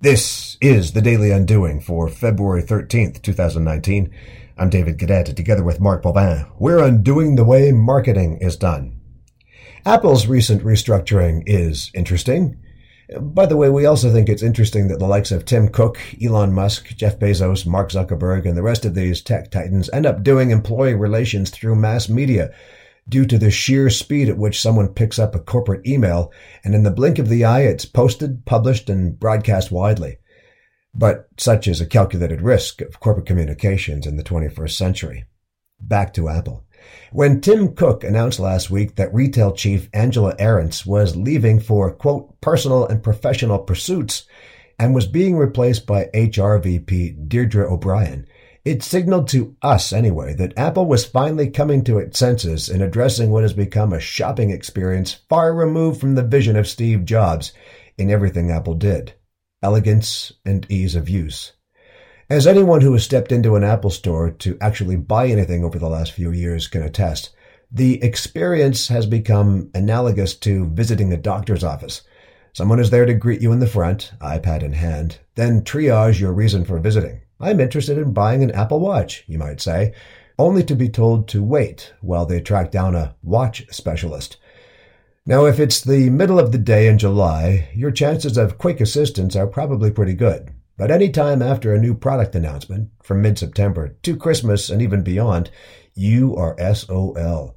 This is the Daily Undoing for February 13th, 2019. I'm David Cadet, together with Mark Bobin. We're undoing the way marketing is done. Apple's recent restructuring is interesting. By the way, we also think it's interesting that the likes of Tim Cook, Elon Musk, Jeff Bezos, Mark Zuckerberg, and the rest of these tech titans end up doing employee relations through mass media due to the sheer speed at which someone picks up a corporate email, and in the blink of the eye, it's posted, published, and broadcast widely. But such is a calculated risk of corporate communications in the 21st century. Back to Apple. When Tim Cook announced last week that retail chief Angela Ahrendts was leaving for, quote, personal and professional pursuits and was being replaced by HR VP Deirdre O'Brien, it signaled to us, anyway, that Apple was finally coming to its senses in addressing what has become a shopping experience far removed from the vision of Steve Jobs in everything Apple did elegance and ease of use. As anyone who has stepped into an Apple store to actually buy anything over the last few years can attest, the experience has become analogous to visiting a doctor's office. Someone is there to greet you in the front, iPad in hand, then triage your reason for visiting. I'm interested in buying an Apple Watch, you might say, only to be told to wait while they track down a watch specialist. Now, if it's the middle of the day in July, your chances of quick assistance are probably pretty good. But any time after a new product announcement, from mid-September to Christmas and even beyond, you are SOL.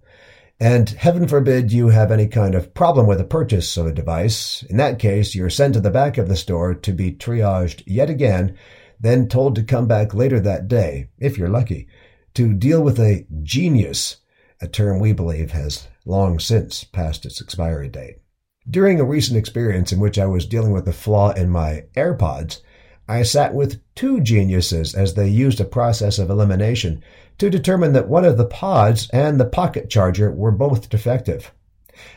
And heaven forbid you have any kind of problem with the purchase of a device. In that case, you're sent to the back of the store to be triaged yet again, then told to come back later that day, if you're lucky, to deal with a genius, a term we believe has long since passed its expiry date. During a recent experience in which I was dealing with a flaw in my AirPods, I sat with two geniuses as they used a process of elimination to determine that one of the pods and the pocket charger were both defective.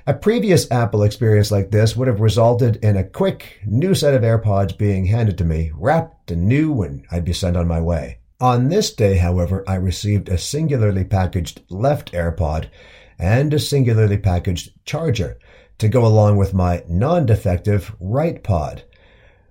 A previous Apple experience like this would have resulted in a quick new set of AirPods being handed to me, wrapped and new, and I'd be sent on my way. On this day, however, I received a singularly packaged left AirPod and a singularly packaged charger to go along with my non-defective right pod.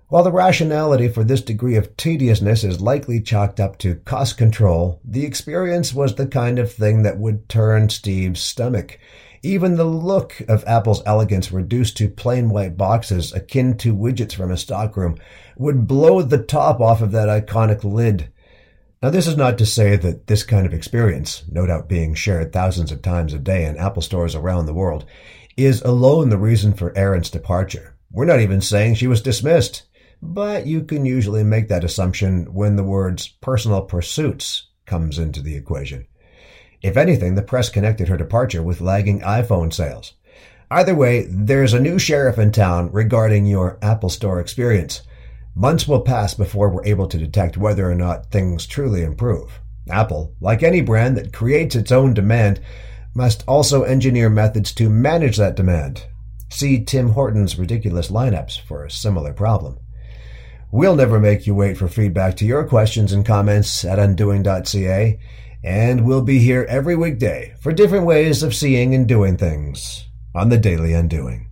While the rationality for this degree of tediousness is likely chalked up to cost control, the experience was the kind of thing that would turn Steve's stomach. Even the look of Apple's elegance reduced to plain white boxes akin to widgets from a stockroom would blow the top off of that iconic lid. Now, this is not to say that this kind of experience, no doubt being shared thousands of times a day in Apple stores around the world, is alone the reason for Ahrendts' departure. We're not even saying she was dismissed but you can usually make that assumption when the words personal pursuits comes into the equation. If anything, the press connected her departure with lagging iPhone sales. Either way, there's a new sheriff in town regarding your Apple Store experience. Months will pass before we're able to detect whether or not things truly improve. Apple, like any brand that creates its own demand, must also engineer methods to manage that demand. See Tim Horton's ridiculous lineups for a similar problem. We'll never make you wait for feedback to your questions and comments at undoing.ca, and we'll be here every weekday for different ways of seeing and doing things on the Daily Undoing.